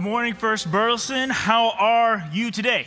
Good morning, First Burleson. How are you today?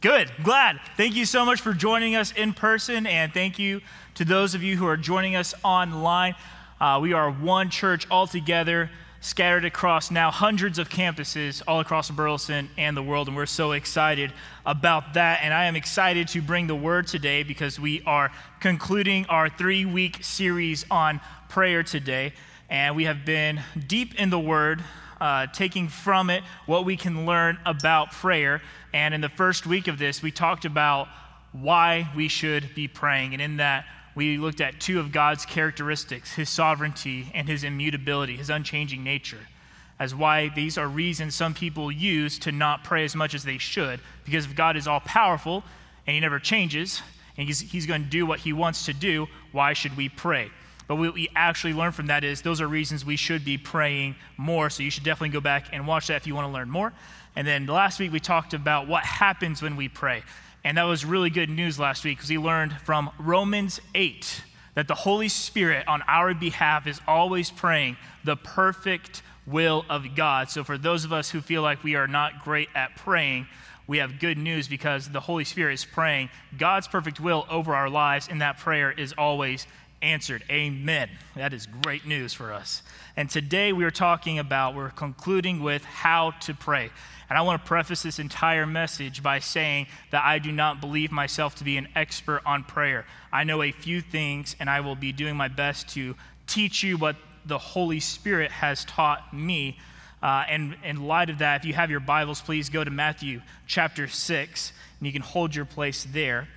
Good, glad. Thank you so much for joining us in person, and thank you to those of you who are joining us online. Uh, we are one church all together, scattered across now hundreds of campuses all across Burleson and the world, and we're so excited about that. And I am excited to bring the word today because we are concluding our three week series on prayer today and we have been deep in the Word, uh, taking from it what we can learn about prayer. And in the first week of this, we talked about why we should be praying. And in that, we looked at two of God's characteristics his sovereignty and his immutability, his unchanging nature, as why these are reasons some people use to not pray as much as they should. Because if God is all powerful and he never changes, and he's, he's going to do what he wants to do, why should we pray? But what we actually learn from that is those are reasons we should be praying more. So you should definitely go back and watch that if you want to learn more. And then last week we talked about what happens when we pray. And that was really good news last week because we learned from Romans 8 that the Holy Spirit on our behalf is always praying the perfect will of God. So for those of us who feel like we are not great at praying, we have good news because the Holy Spirit is praying God's perfect will over our lives, and that prayer is always answered. Amen. That is great news for us. And today we are talking about, we're concluding with how to pray. And I want to preface this entire message by saying that I do not believe myself to be an expert on prayer. I know a few things, and I will be doing my best to teach you what the Holy Spirit has taught me. Uh, and in light of that, if you have your Bibles, please go to Matthew chapter 6, and you can hold your place there.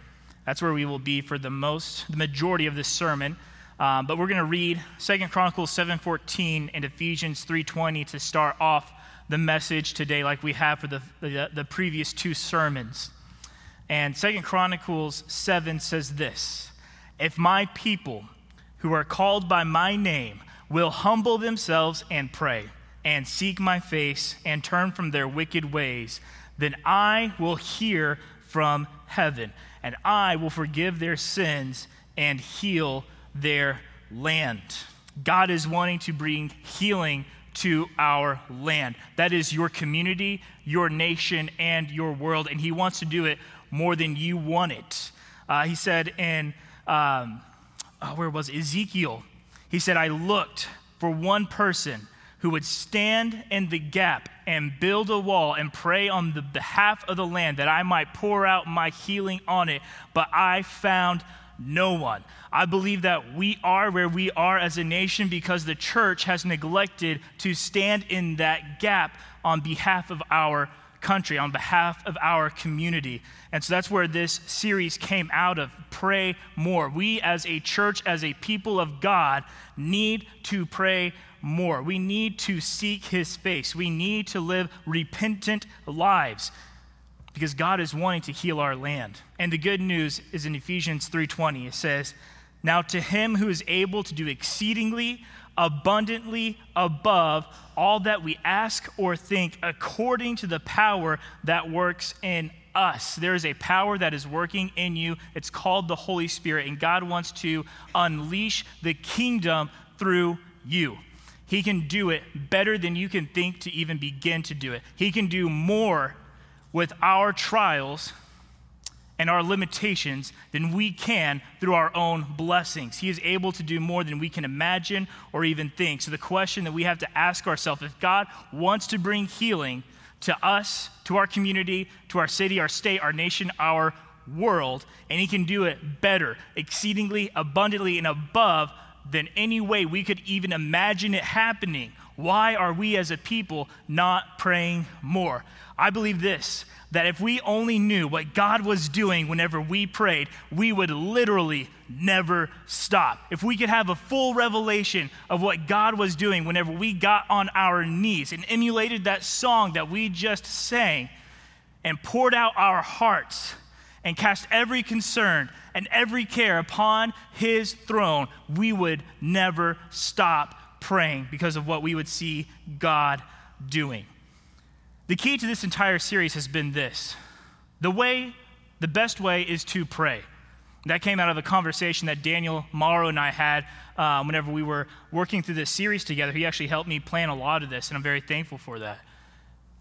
That's where we will be for the most, the majority of this sermon. Um, but we're going to read Second Chronicles 7.14 and Ephesians 3.20 to start off the message today like we have for the, the, the previous two sermons. And Second Chronicles 7 says this, If my people who are called by my name will humble themselves and pray and seek my face and turn from their wicked ways, then I will hear from heaven and I will forgive their sins and heal their land. God is wanting to bring healing to our land. That is your community, your nation, and your world. And He wants to do it more than you want it. Uh, he said in, um, oh, where was it? Ezekiel, he said, I looked for one person who would stand in the gap and build a wall and pray on the behalf of the land that I might pour out my healing on it, but I found no one. I believe that we are where we are as a nation because the church has neglected to stand in that gap on behalf of our country, on behalf of our community. And so that's where this series came out of. Pray more. We, as a church, as a people of God, need to pray more. We need to seek his face. We need to live repentant lives because God is wanting to heal our land. And the good news is in Ephesians 3:20. It says, "Now to him who is able to do exceedingly abundantly above all that we ask or think according to the power that works in us. There is a power that is working in you. It's called the Holy Spirit, and God wants to unleash the kingdom through you. He can do it better than you can think to even begin to do it. He can do more with our trials and our limitations than we can through our own blessings. He is able to do more than we can imagine or even think. So, the question that we have to ask ourselves if God wants to bring healing to us, to our community, to our city, our state, our nation, our world, and He can do it better, exceedingly abundantly, and above than any way we could even imagine it happening. Why are we as a people not praying more? I believe this that if we only knew what God was doing whenever we prayed, we would literally never stop. If we could have a full revelation of what God was doing whenever we got on our knees and emulated that song that we just sang and poured out our hearts and cast every concern and every care upon his throne, we would never stop praying because of what we would see God doing. The key to this entire series has been this the way, the best way is to pray. That came out of a conversation that Daniel Morrow and I had um, whenever we were working through this series together. He actually helped me plan a lot of this, and I'm very thankful for that.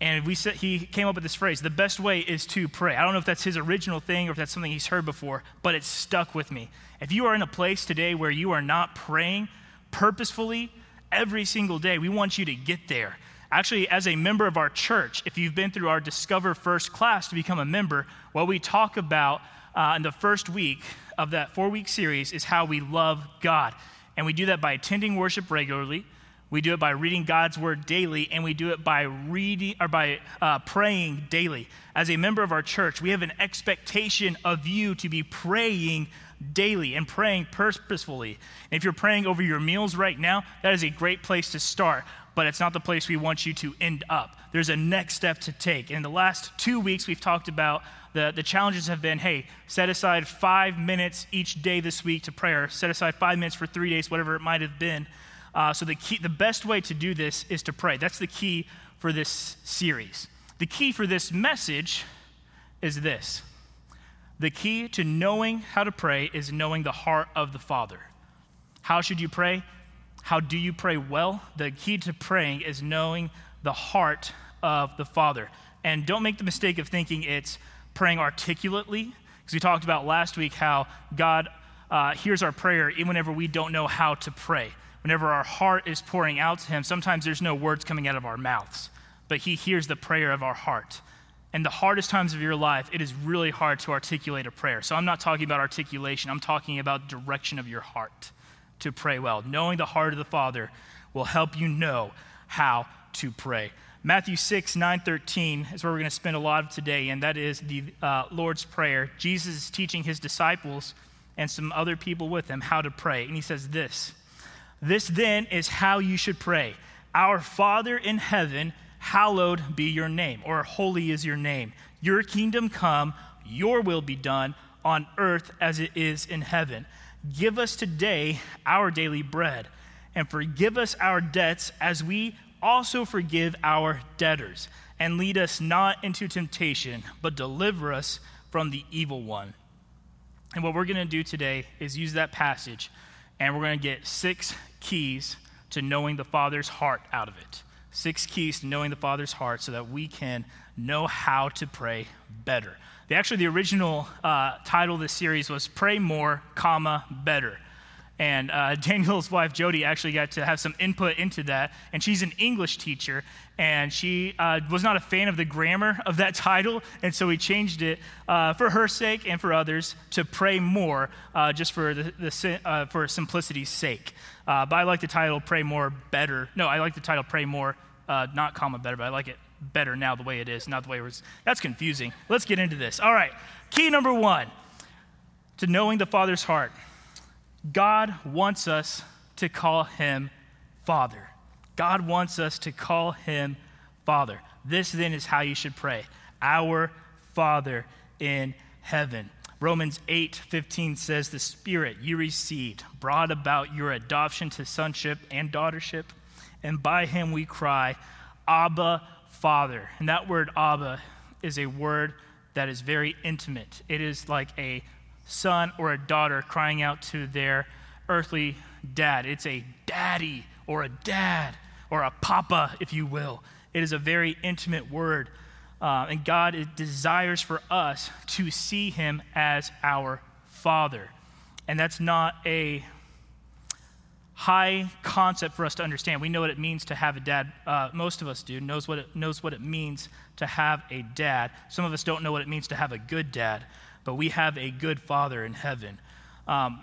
And we said, he came up with this phrase the best way is to pray. I don't know if that's his original thing or if that's something he's heard before, but it stuck with me. If you are in a place today where you are not praying purposefully every single day, we want you to get there. Actually, as a member of our church, if you've been through our Discover First class to become a member, what we talk about uh, in the first week of that four week series is how we love God. And we do that by attending worship regularly we do it by reading God's word daily, and we do it by reading or by uh, praying daily. As a member of our church, we have an expectation of you to be praying daily and praying purposefully. And if you're praying over your meals right now, that is a great place to start, but it's not the place we want you to end up. There's a next step to take. In the last two weeks, we've talked about the, the challenges have been hey, set aside five minutes each day this week to prayer, set aside five minutes for three days, whatever it might have been. Uh, so the key, the best way to do this is to pray. That's the key for this series. The key for this message is this. The key to knowing how to pray is knowing the heart of the Father. How should you pray? How do you pray well? The key to praying is knowing the heart of the Father. And don't make the mistake of thinking it's praying articulately, because we talked about last week how God uh, hears our prayer even whenever we don't know how to pray whenever our heart is pouring out to Him, sometimes there's no words coming out of our mouths, but He hears the prayer of our heart. And the hardest times of your life, it is really hard to articulate a prayer. So I'm not talking about articulation, I'm talking about direction of your heart to pray well. Knowing the heart of the Father will help you know how to pray. Matthew 6, 9, 13 is where we're going to spend a lot of today, and that is the uh, Lord's Prayer. Jesus is teaching his disciples and some other people with him how to pray. And he says this this then is how you should pray Our Father in heaven, hallowed be your name, or holy is your name. Your kingdom come, your will be done on earth as it is in heaven. Give us today our daily bread, and forgive us our debts as we also forgive our debtors. And lead us not into temptation, but deliver us from the evil one. And what we're going to do today is use that passage and we're going to get six keys to knowing the Father's heart out of it. Six keys to knowing the Father's heart so that we can know how to pray better. The, actually, the original uh, title of this series was Pray More, comma, Better. And uh, Daniel's wife, Jody, actually got to have some input into that. And she's an English teacher. And she uh, was not a fan of the grammar of that title. And so we changed it uh, for her sake and for others to pray more, uh, just for, the, the uh, for simplicity's sake. Uh, but I like the title Pray More Better. No, I like the title Pray More, not comma better, but I like it better now the way it is, not the way it was. That's confusing. Let's get into this. All right. Key number one to knowing the Father's heart. God wants us to call him Father. God wants us to call him Father. This then is how you should pray Our Father in heaven. Romans 8 15 says, The Spirit you received brought about your adoption to sonship and daughtership, and by him we cry, Abba, Father. And that word Abba is a word that is very intimate. It is like a son or a daughter crying out to their earthly dad. It's a daddy or a dad or a papa, if you will. It is a very intimate word. Uh, and God desires for us to see him as our father. And that's not a high concept for us to understand. We know what it means to have a dad. Uh, most of us do knows what it knows what it means to have a dad. Some of us don't know what it means to have a good dad but we have a good Father in heaven. Um,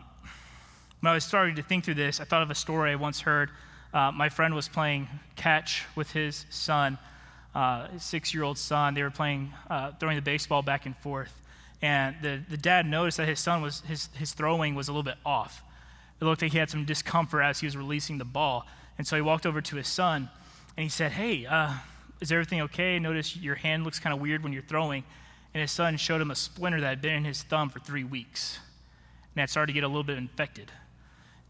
when I was starting to think through this, I thought of a story I once heard. Uh, my friend was playing catch with his son, uh, his six year old son. They were playing, uh, throwing the baseball back and forth. And the, the dad noticed that his son was, his, his throwing was a little bit off. It looked like he had some discomfort as he was releasing the ball. And so he walked over to his son and he said, Hey, uh, is everything okay? Notice your hand looks kind of weird when you're throwing and his son showed him a splinter that had been in his thumb for three weeks. And had started to get a little bit infected.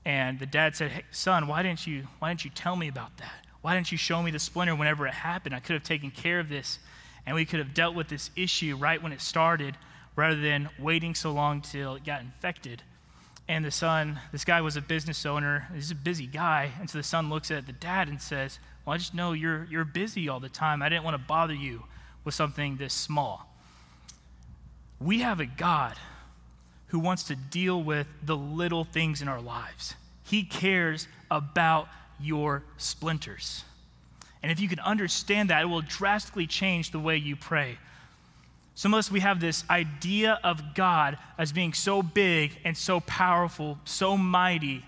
And the dad said, hey, Son, why didn't, you, why didn't you tell me about that? Why didn't you show me the splinter whenever it happened? I could have taken care of this, and we could have dealt with this issue right when it started rather than waiting so long till it got infected. And the son, this guy was a business owner, he's a busy guy. And so the son looks at the dad and says, Well, I just know you're, you're busy all the time. I didn't want to bother you with something this small. We have a God who wants to deal with the little things in our lives. He cares about your splinters. And if you can understand that, it will drastically change the way you pray. Some of us, we have this idea of God as being so big and so powerful, so mighty,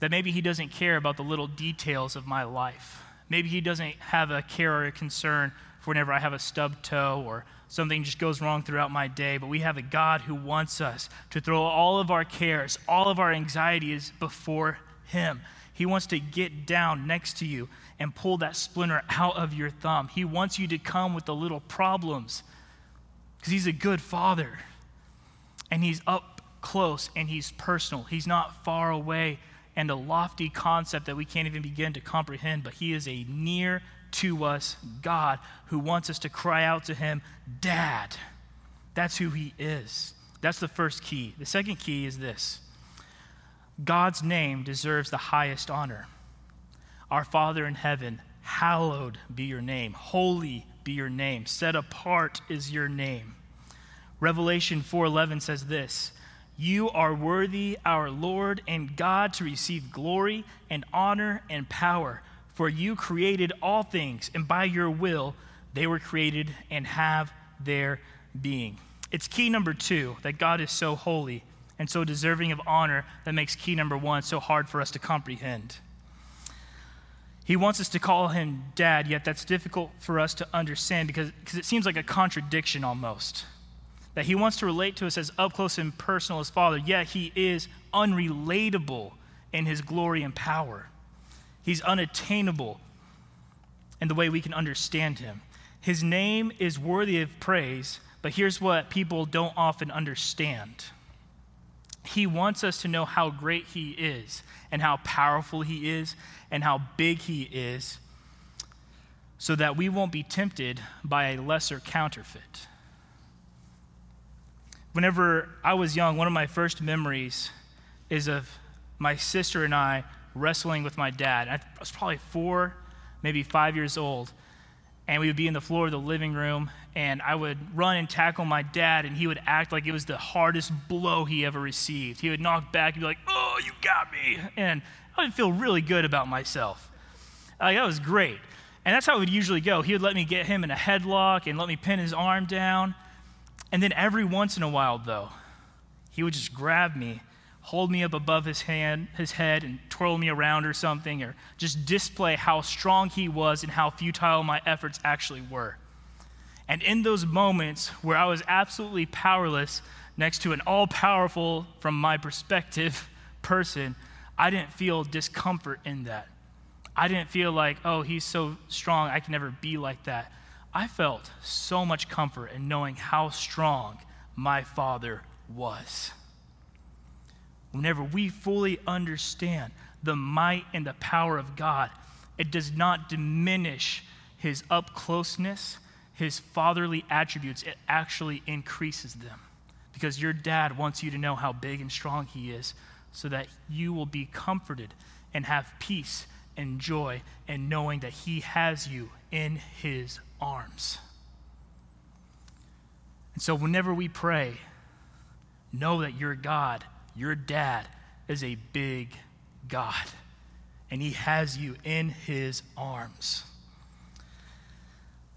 that maybe He doesn't care about the little details of my life. Maybe He doesn't have a care or a concern for whenever I have a stub toe or something just goes wrong throughout my day. But we have a God who wants us to throw all of our cares, all of our anxieties before Him. He wants to get down next to you and pull that splinter out of your thumb. He wants you to come with the little problems because he's a good father. And he's up close and he's personal. He's not far away and a lofty concept that we can't even begin to comprehend, but he is a near to us God who wants us to cry out to him, Dad. That's who he is. That's the first key. The second key is this God's name deserves the highest honor. Our Father in heaven, hallowed be your name. Holy be your name. Set apart is your name. Revelation 4:11 says this, "You are worthy, our Lord and God, to receive glory and honor and power, for you created all things, and by your will they were created and have their being." It's key number 2 that God is so holy and so deserving of honor that makes key number 1 so hard for us to comprehend. He wants us to call him dad, yet that's difficult for us to understand because, because it seems like a contradiction almost. That he wants to relate to us as up close and personal as father, yet he is unrelatable in his glory and power. He's unattainable in the way we can understand him. His name is worthy of praise, but here's what people don't often understand he wants us to know how great He is and how powerful He is and how big He is so that we won't be tempted by a lesser counterfeit. Whenever I was young, one of my first memories is of my sister and I wrestling with my dad. I was probably four, maybe five years old and we would be in the floor of the living room and i would run and tackle my dad and he would act like it was the hardest blow he ever received. He would knock back and be like oh you got me and i would feel really good about myself. Like that was great. And that's how it would usually go. He would let me get him in a headlock and let me pin his arm down. And then every once in a while though he would just grab me hold me up above his hand, his head and twirl me around or something, or just display how strong he was and how futile my efforts actually were. And in those moments where I was absolutely powerless next to an all powerful, from my perspective, person, I didn't feel discomfort in that. I didn't feel like, oh, he's so strong, I can never be like that. I felt so much comfort in knowing how strong my father was whenever we fully understand the might and the power of God, it does not diminish his up closeness, his fatherly attributes. It actually increases them because your dad wants you to know how big and strong he is so that you will be comforted and have peace and joy and knowing that he has you in his arms. And so, whenever we pray, know that your God your dad is a big God, and he has you in his arms.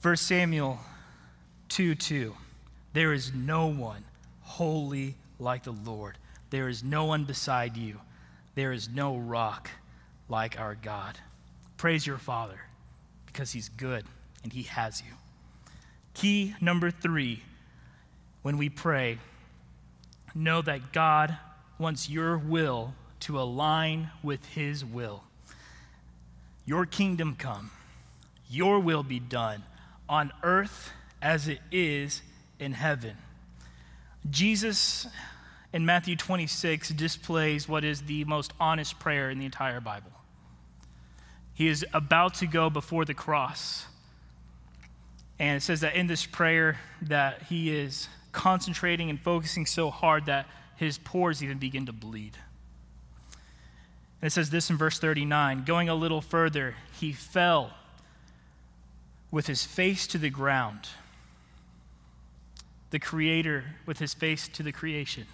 1 Samuel 2 2. There is no one holy like the Lord. There is no one beside you. There is no rock like our God. Praise your Father because he's good and he has you. Key number three when we pray, know that God wants your will to align with his will. Your kingdom come, your will be done on earth as it is in heaven. Jesus in Matthew 26 displays what is the most honest prayer in the entire Bible. He is about to go before the cross. And it says that in this prayer that he is concentrating and focusing so hard that his pores even begin to bleed. And it says this in verse 39 Going a little further, he fell with his face to the ground. The Creator with his face to the creation.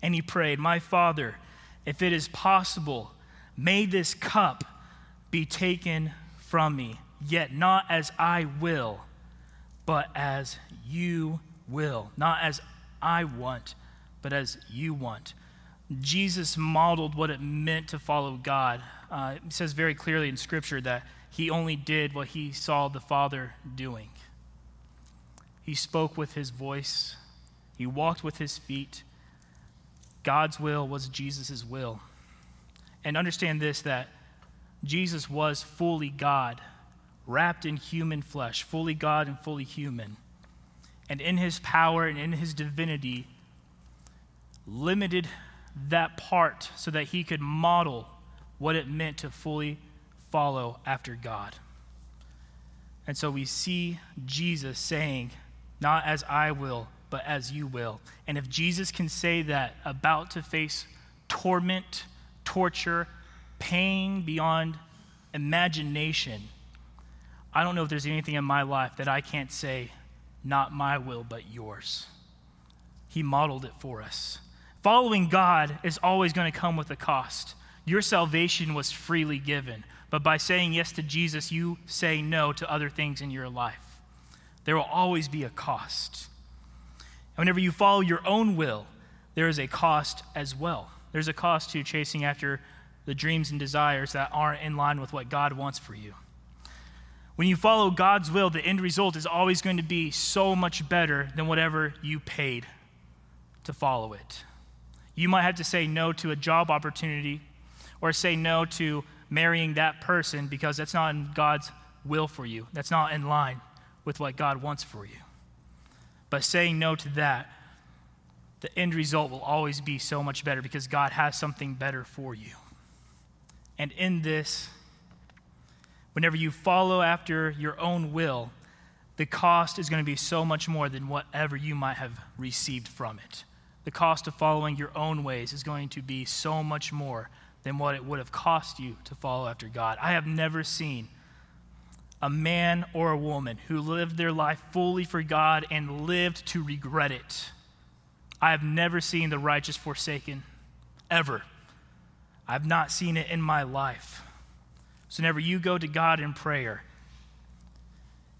And he prayed, My Father, if it is possible, may this cup be taken from me, yet not as I will, but as you will. Not as I want, but as you want. Jesus modeled what it meant to follow God. Uh, it says very clearly in Scripture that he only did what he saw the Father doing. He spoke with his voice, he walked with his feet. God's will was Jesus' will. And understand this that Jesus was fully God, wrapped in human flesh, fully God and fully human. And in his power and in his divinity, limited that part so that he could model what it meant to fully follow after God. And so we see Jesus saying, Not as I will, but as you will. And if Jesus can say that about to face torment, torture, pain beyond imagination, I don't know if there's anything in my life that I can't say, Not my will, but yours. He modeled it for us. Following God is always going to come with a cost. Your salvation was freely given, but by saying yes to Jesus, you say no to other things in your life. There will always be a cost. And whenever you follow your own will, there is a cost as well. There's a cost to chasing after the dreams and desires that aren't in line with what God wants for you. When you follow God's will, the end result is always going to be so much better than whatever you paid to follow it. You might have to say no to a job opportunity or say no to marrying that person because that's not in God's will for you. That's not in line with what God wants for you. But saying no to that, the end result will always be so much better because God has something better for you. And in this, whenever you follow after your own will, the cost is going to be so much more than whatever you might have received from it the cost of following your own ways is going to be so much more than what it would have cost you to follow after God. I have never seen a man or a woman who lived their life fully for God and lived to regret it. I have never seen the righteous forsaken, ever. I've not seen it in my life. So, whenever you go to God in prayer,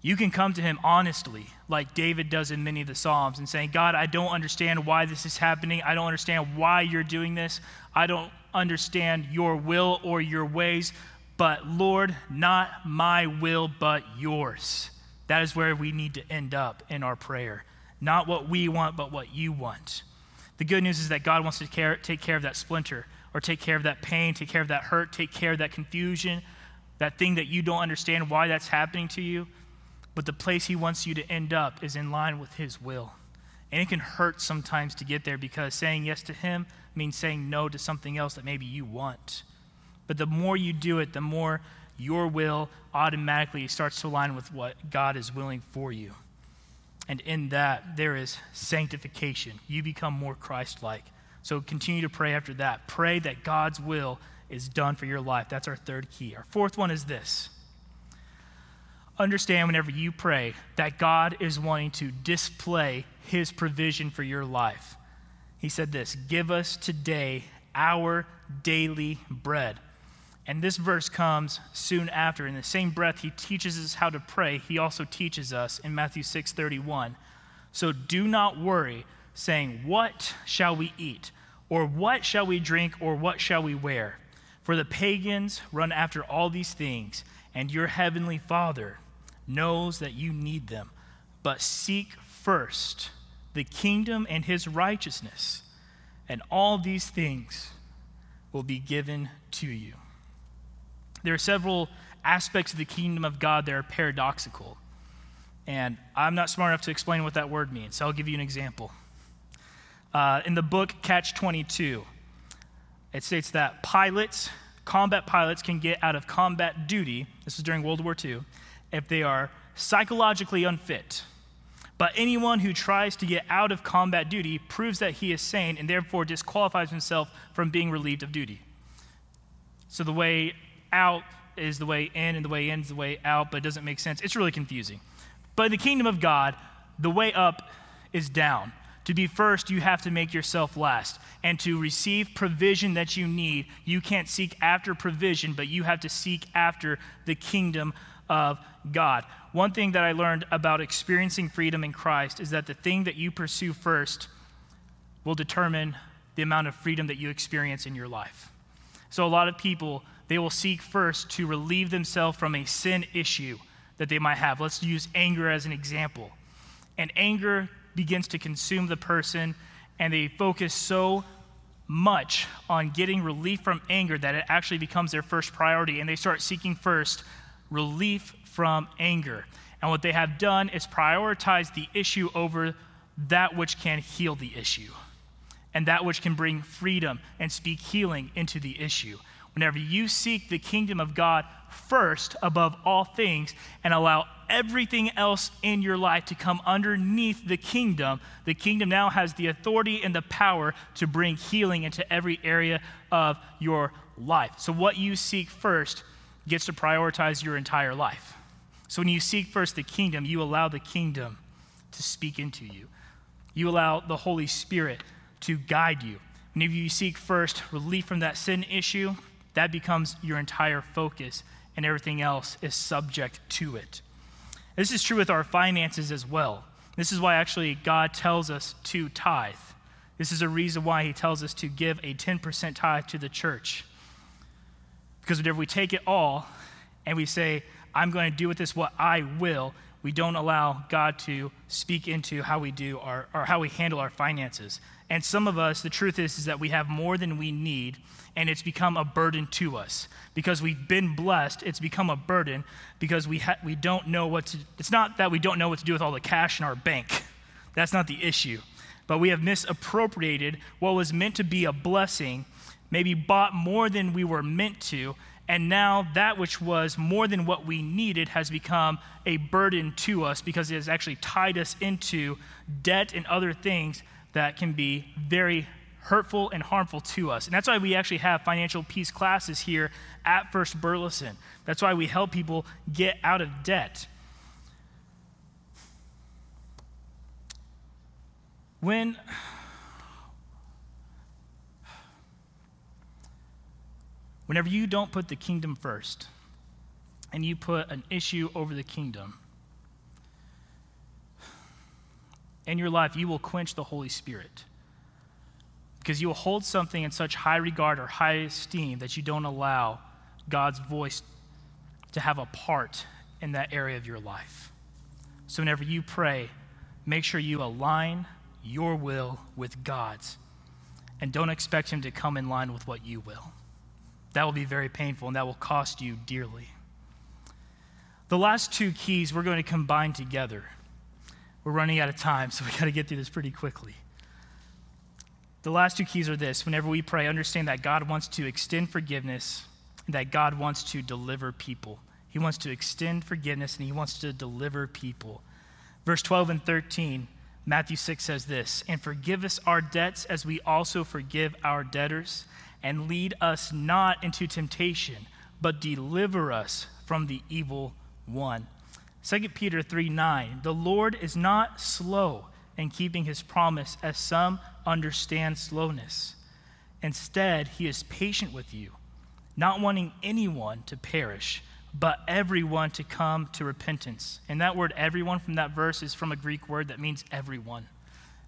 you can come to him honestly, like David does in many of the Psalms, and saying, God, I don't understand why this is happening. I don't understand why you're doing this. I don't understand your will or your ways. But Lord, not my will, but yours. That is where we need to end up in our prayer. Not what we want, but what you want. The good news is that God wants to care, take care of that splinter, or take care of that pain, take care of that hurt, take care of that confusion, that thing that you don't understand why that's happening to you. But the place He wants you to end up is in line with His will. And it can hurt sometimes to get there because saying yes to Him means saying no to something else that maybe you want. But the more you do it, the more your will automatically starts to align with what God is willing for you. And in that, there is sanctification. You become more Christ like. So continue to pray after that. Pray that God's will is done for your life. That's our third key. Our fourth one is this understand whenever you pray that God is wanting to display his provision for your life. He said this Give us today our daily bread. And this verse comes soon after. In the same breath, he teaches us how to pray. He also teaches us in Matthew 6 31. So do not worry, saying, What shall we eat? Or what shall we drink? Or what shall we wear? For the pagans run after all these things, and your heavenly Father knows that you need them. But seek first the kingdom and his righteousness, and all these things will be given to you. There are several aspects of the kingdom of God that are paradoxical. And I'm not smart enough to explain what that word means, so I'll give you an example. Uh, in the book Catch 22, it states that pilots, combat pilots, can get out of combat duty, this is during World War II, if they are psychologically unfit. But anyone who tries to get out of combat duty proves that he is sane and therefore disqualifies himself from being relieved of duty. So the way out is the way in, and the way in is the way out, but it doesn't make sense. It's really confusing. But in the kingdom of God, the way up is down. To be first, you have to make yourself last. And to receive provision that you need, you can't seek after provision, but you have to seek after the kingdom of God. One thing that I learned about experiencing freedom in Christ is that the thing that you pursue first will determine the amount of freedom that you experience in your life. So, a lot of people, they will seek first to relieve themselves from a sin issue that they might have. Let's use anger as an example. And anger begins to consume the person, and they focus so much on getting relief from anger that it actually becomes their first priority, and they start seeking first relief from anger. And what they have done is prioritize the issue over that which can heal the issue and that which can bring freedom and speak healing into the issue. Whenever you seek the kingdom of God first above all things and allow everything else in your life to come underneath the kingdom, the kingdom now has the authority and the power to bring healing into every area of your life. So, what you seek first gets to prioritize your entire life. So, when you seek first the kingdom, you allow the kingdom to speak into you, you allow the Holy Spirit to guide you. Whenever you seek first relief from that sin issue, that becomes your entire focus, and everything else is subject to it. This is true with our finances as well. This is why actually God tells us to tithe. This is a reason why He tells us to give a 10% tithe to the church. Because whenever we take it all and we say, I'm going to do with this what I will, we don't allow God to speak into how we do our, or how we handle our finances. And some of us, the truth is, is that we have more than we need, and it's become a burden to us. Because we've been blessed, it's become a burden because we, ha- we don't know what to, it's not that we don't know what to do with all the cash in our bank. That's not the issue. But we have misappropriated what was meant to be a blessing, maybe bought more than we were meant to, and now that which was more than what we needed has become a burden to us because it has actually tied us into debt and other things that can be very hurtful and harmful to us. And that's why we actually have financial peace classes here at First Burleson. That's why we help people get out of debt. When Whenever you don't put the kingdom first and you put an issue over the kingdom, in your life, you will quench the Holy Spirit. Because you will hold something in such high regard or high esteem that you don't allow God's voice to have a part in that area of your life. So, whenever you pray, make sure you align your will with God's and don't expect Him to come in line with what you will. That will be very painful and that will cost you dearly. The last two keys we're going to combine together. We're running out of time, so we got to get through this pretty quickly. The last two keys are this whenever we pray, understand that God wants to extend forgiveness and that God wants to deliver people. He wants to extend forgiveness and he wants to deliver people. Verse 12 and 13, Matthew 6 says this And forgive us our debts as we also forgive our debtors and lead us not into temptation, but deliver us from the evil one. 2 Peter 3 9, the Lord is not slow in keeping his promise, as some understand slowness. Instead, he is patient with you, not wanting anyone to perish, but everyone to come to repentance. And that word everyone from that verse is from a Greek word that means everyone.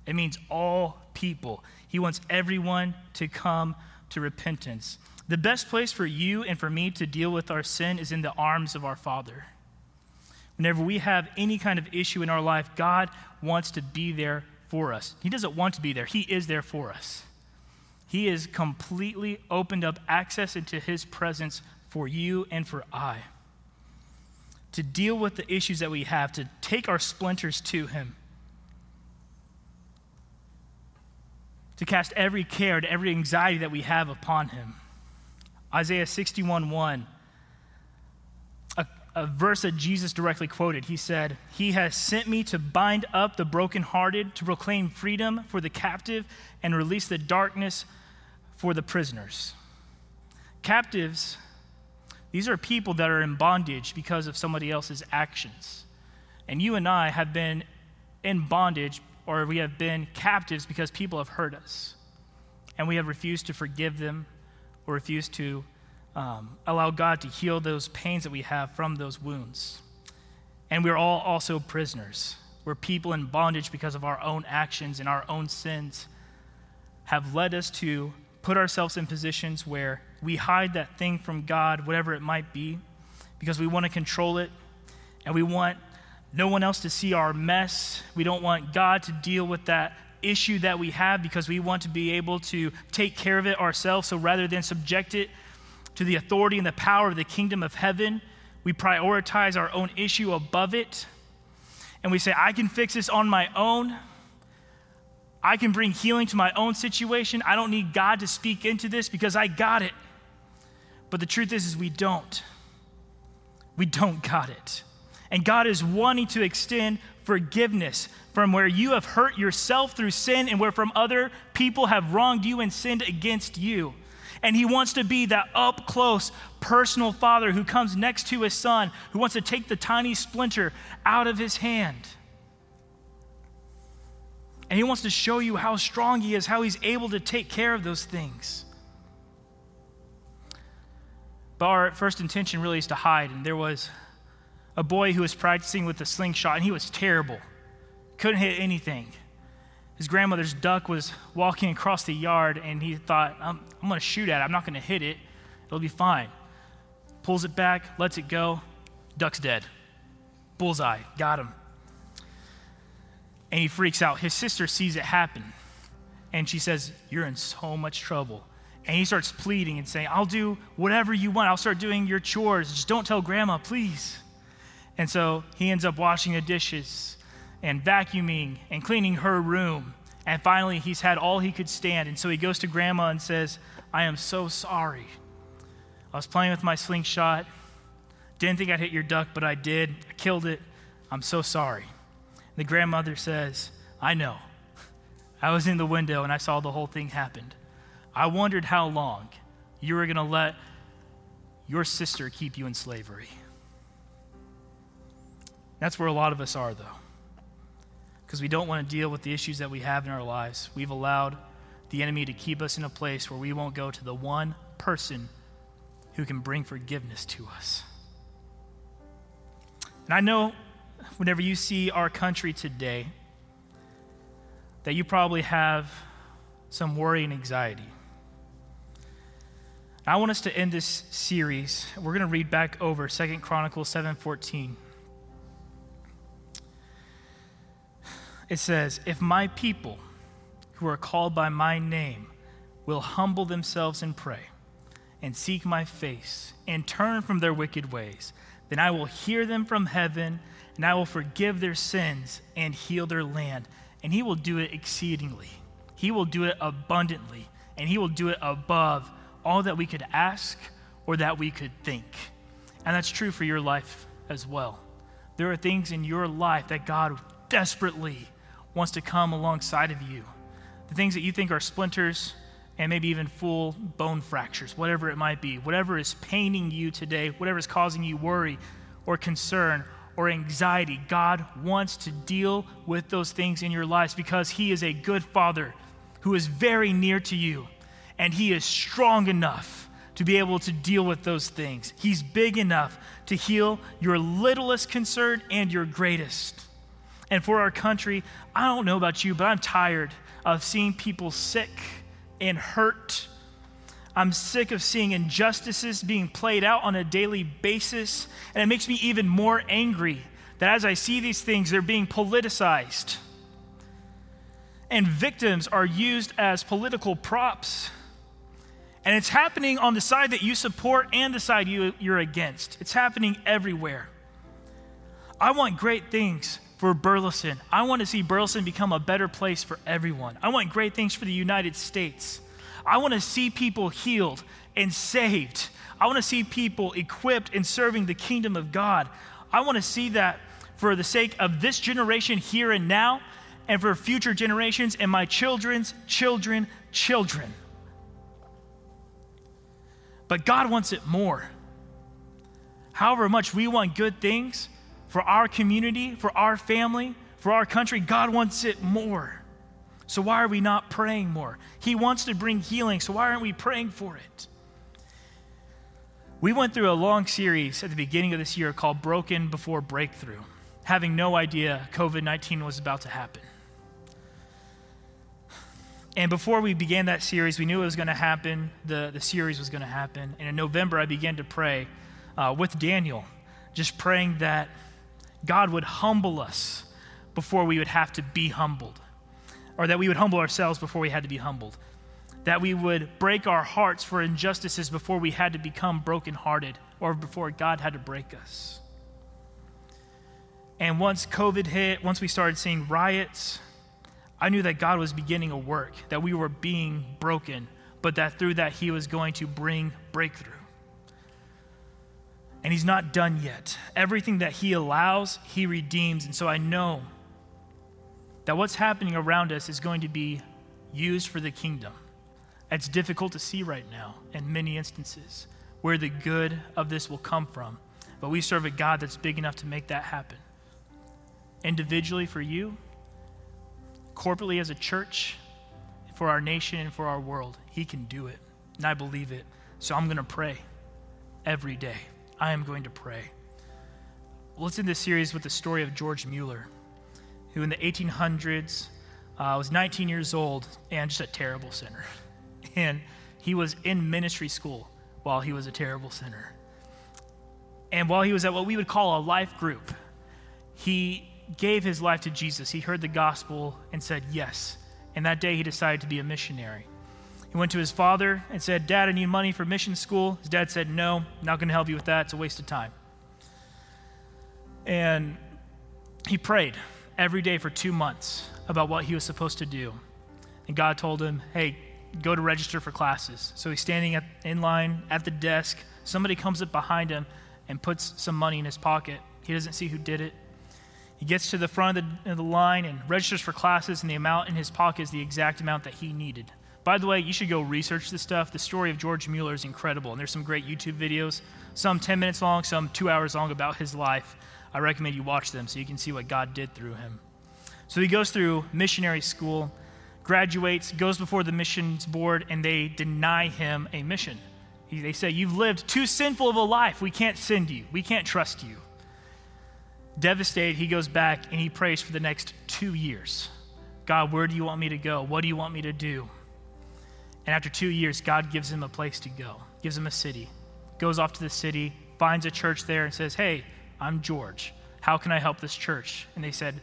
It means all people. He wants everyone to come to repentance. The best place for you and for me to deal with our sin is in the arms of our Father. Whenever we have any kind of issue in our life, God wants to be there for us. He doesn't want to be there, He is there for us. He has completely opened up access into His presence for you and for I. To deal with the issues that we have, to take our splinters to Him to cast every care and every anxiety that we have upon him. Isaiah 61 1. A, a verse that Jesus directly quoted. He said, He has sent me to bind up the brokenhearted, to proclaim freedom for the captive, and release the darkness for the prisoners. Captives, these are people that are in bondage because of somebody else's actions. And you and I have been in bondage, or we have been captives because people have hurt us. And we have refused to forgive them or refused to um, allow God to heal those pains that we have from those wounds. And we're all also prisoners. We're people in bondage because of our own actions and our own sins have led us to put ourselves in positions where we hide that thing from God, whatever it might be, because we want to control it and we want no one else to see our mess. We don't want God to deal with that issue that we have because we want to be able to take care of it ourselves. So rather than subject it to the authority and the power of the kingdom of heaven. We prioritize our own issue above it. And we say, I can fix this on my own. I can bring healing to my own situation. I don't need God to speak into this because I got it. But the truth is, is we don't. We don't got it. And God is wanting to extend forgiveness from where you have hurt yourself through sin and where from other people have wronged you and sinned against you. And he wants to be that up close, personal father who comes next to his son, who wants to take the tiny splinter out of his hand. And he wants to show you how strong he is, how he's able to take care of those things. But our first intention really is to hide. And there was a boy who was practicing with a slingshot, and he was terrible. Couldn't hit anything his grandmother's duck was walking across the yard and he thought, I'm, I'm going to shoot at it. I'm not going to hit it. It'll be fine. Pulls it back, lets it go. Duck's dead. Bullseye. Got him. And he freaks out. His sister sees it happen. And she says, You're in so much trouble. And he starts pleading and saying, I'll do whatever you want. I'll start doing your chores. Just don't tell grandma, please. And so he ends up washing the dishes and vacuuming and cleaning her room. And finally, he's had all he could stand. And so he goes to grandma and says, I am so sorry. I was playing with my slingshot. Didn't think I'd hit your duck, but I did. I killed it. I'm so sorry. The grandmother says, I know. I was in the window and I saw the whole thing happen. I wondered how long you were going to let your sister keep you in slavery. That's where a lot of us are, though because we don't want to deal with the issues that we have in our lives. We've allowed the enemy to keep us in a place where we won't go to the one person who can bring forgiveness to us. And I know whenever you see our country today, that you probably have some worry and anxiety. I want us to end this series. We're going to read back over Second Chronicles 7:14. It says, If my people who are called by my name will humble themselves and pray and seek my face and turn from their wicked ways, then I will hear them from heaven and I will forgive their sins and heal their land. And he will do it exceedingly. He will do it abundantly. And he will do it above all that we could ask or that we could think. And that's true for your life as well. There are things in your life that God desperately wants to come alongside of you. The things that you think are splinters and maybe even full bone fractures, whatever it might be, whatever is paining you today, whatever is causing you worry or concern or anxiety, God wants to deal with those things in your lives because He is a good Father who is very near to you and He is strong enough to be able to deal with those things. He's big enough to heal your littlest concern and your greatest. And for our country, I don't know about you, but I'm tired of seeing people sick and hurt. I'm sick of seeing injustices being played out on a daily basis. And it makes me even more angry that as I see these things, they're being politicized. And victims are used as political props. And it's happening on the side that you support and the side you, you're against. It's happening everywhere. I want great things for Burleson. I want to see Burleson become a better place for everyone. I want great things for the United States. I want to see people healed and saved. I want to see people equipped in serving the kingdom of God. I want to see that for the sake of this generation here and now, and for future generations and my children's children, children. But God wants it more. However much we want good things for our community, for our family, for our country, God wants it more. So why are we not praying more? He wants to bring healing, so why aren't we praying for it? We went through a long series at the beginning of this year called Broken Before Breakthrough, having no idea COVID 19 was about to happen. And before we began that series, we knew it was going to happen. The, the series was going to happen. And in November, I began to pray uh, with Daniel, just praying that God would humble us before we would have to be humbled, or that we would humble ourselves before we had to be humbled, that we would break our hearts for injustices before we had to become brokenhearted, or before God had to break us. And once COVID hit, once we started seeing riots, I knew that God was beginning a work, that we were being broken, but that through that He was going to bring breakthrough. And He's not done yet. Everything that He allows, He redeems. And so I know that what's happening around us is going to be used for the kingdom. It's difficult to see right now in many instances where the good of this will come from. But we serve a God that's big enough to make that happen. Individually for you, corporately as a church, for our nation and for our world. He can do it. And I believe it. So I'm going to pray every day. I am going to pray. Let's end this series with the story of George Mueller, who in the 1800s uh, was 19 years old and just a terrible sinner. And he was in ministry school while he was a terrible sinner. And while he was at what we would call a life group, he gave his life to Jesus. He heard the gospel and said yes. And that day he decided to be a missionary. He went to his father and said, Dad, I need money for mission school. His dad said, No, not going to help you with that. It's a waste of time. And he prayed every day for two months about what he was supposed to do. And God told him, Hey, go to register for classes. So he's standing at, in line at the desk. Somebody comes up behind him and puts some money in his pocket. He doesn't see who did it. He gets to the front of the, of the, line and registers for classes, and the amount in his pocket is the exact amount that he needed. By the way, you should go research this stuff. The story of George Mueller is incredible, and there's some great YouTube videos, some 10 minutes long, some two hours long about his life. I recommend you watch them so you can see what God did through him. So he goes through missionary school, graduates, goes before the missions board, and they deny him a mission. They say, You've lived too sinful of a life. We can't send you, we can't trust you. Devastated, he goes back and he prays for the next two years God, where do you want me to go? What do you want me to do? And after two years, God gives him a place to go, gives him a city. Goes off to the city, finds a church there, and says, Hey, I'm George. How can I help this church? And they said,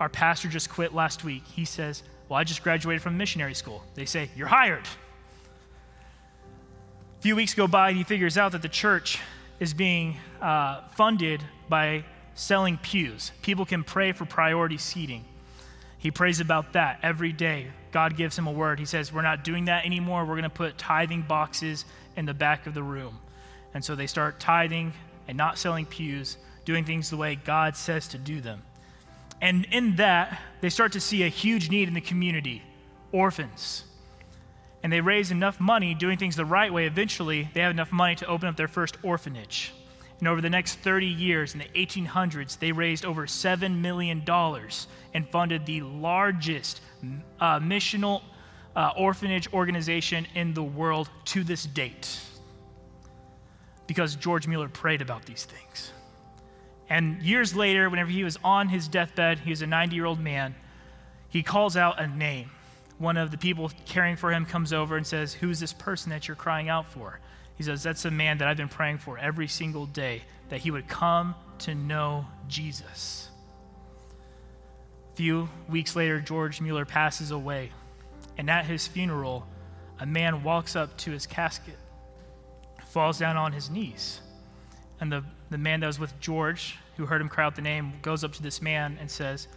Our pastor just quit last week. He says, Well, I just graduated from missionary school. They say, You're hired. A few weeks go by, and he figures out that the church is being uh, funded by selling pews. People can pray for priority seating. He prays about that every day. God gives him a word. He says, We're not doing that anymore. We're going to put tithing boxes in the back of the room. And so they start tithing and not selling pews, doing things the way God says to do them. And in that, they start to see a huge need in the community orphans. And they raise enough money doing things the right way. Eventually, they have enough money to open up their first orphanage. And over the next 30 years, in the 1800s, they raised over $7 million and funded the largest uh, missional uh, orphanage organization in the world to this date. Because George Mueller prayed about these things. And years later, whenever he was on his deathbed, he was a 90 year old man, he calls out a name. One of the people caring for him comes over and says, Who's this person that you're crying out for? He says, That's a man that I've been praying for every single day, that he would come to know Jesus. A few weeks later, George Mueller passes away. And at his funeral, a man walks up to his casket, falls down on his knees. And the, the man that was with George, who heard him cry out the name, goes up to this man and says,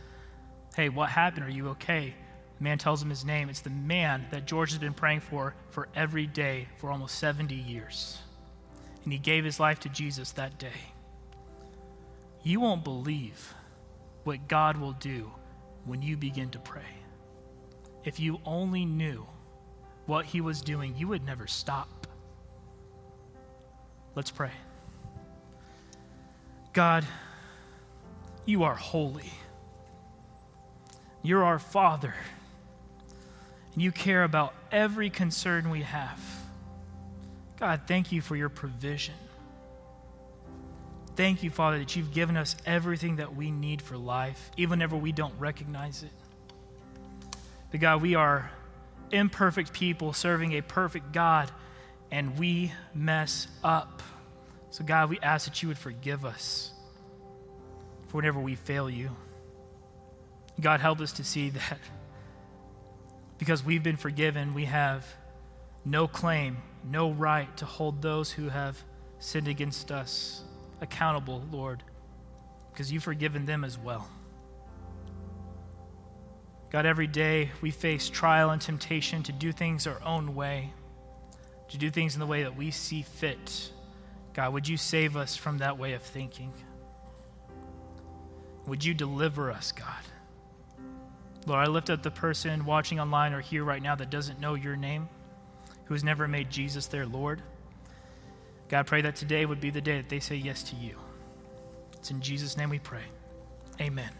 Hey, what happened? Are you okay? Man tells him his name. It's the man that George has been praying for for every day for almost 70 years. and he gave his life to Jesus that day, you won't believe what God will do when you begin to pray. If you only knew what he was doing, you would never stop. Let's pray. God, you are holy. You're our Father. And you care about every concern we have. God, thank you for your provision. Thank you, Father, that you've given us everything that we need for life, even whenever we don't recognize it. But God, we are imperfect people serving a perfect God, and we mess up. So, God, we ask that you would forgive us for whenever we fail you. God, help us to see that because we've been forgiven, we have no claim, no right to hold those who have sinned against us accountable, Lord, because you've forgiven them as well. God, every day we face trial and temptation to do things our own way, to do things in the way that we see fit. God, would you save us from that way of thinking? Would you deliver us, God? Lord, I lift up the person watching online or here right now that doesn't know your name, who has never made Jesus their Lord. God, I pray that today would be the day that they say yes to you. It's in Jesus' name we pray. Amen.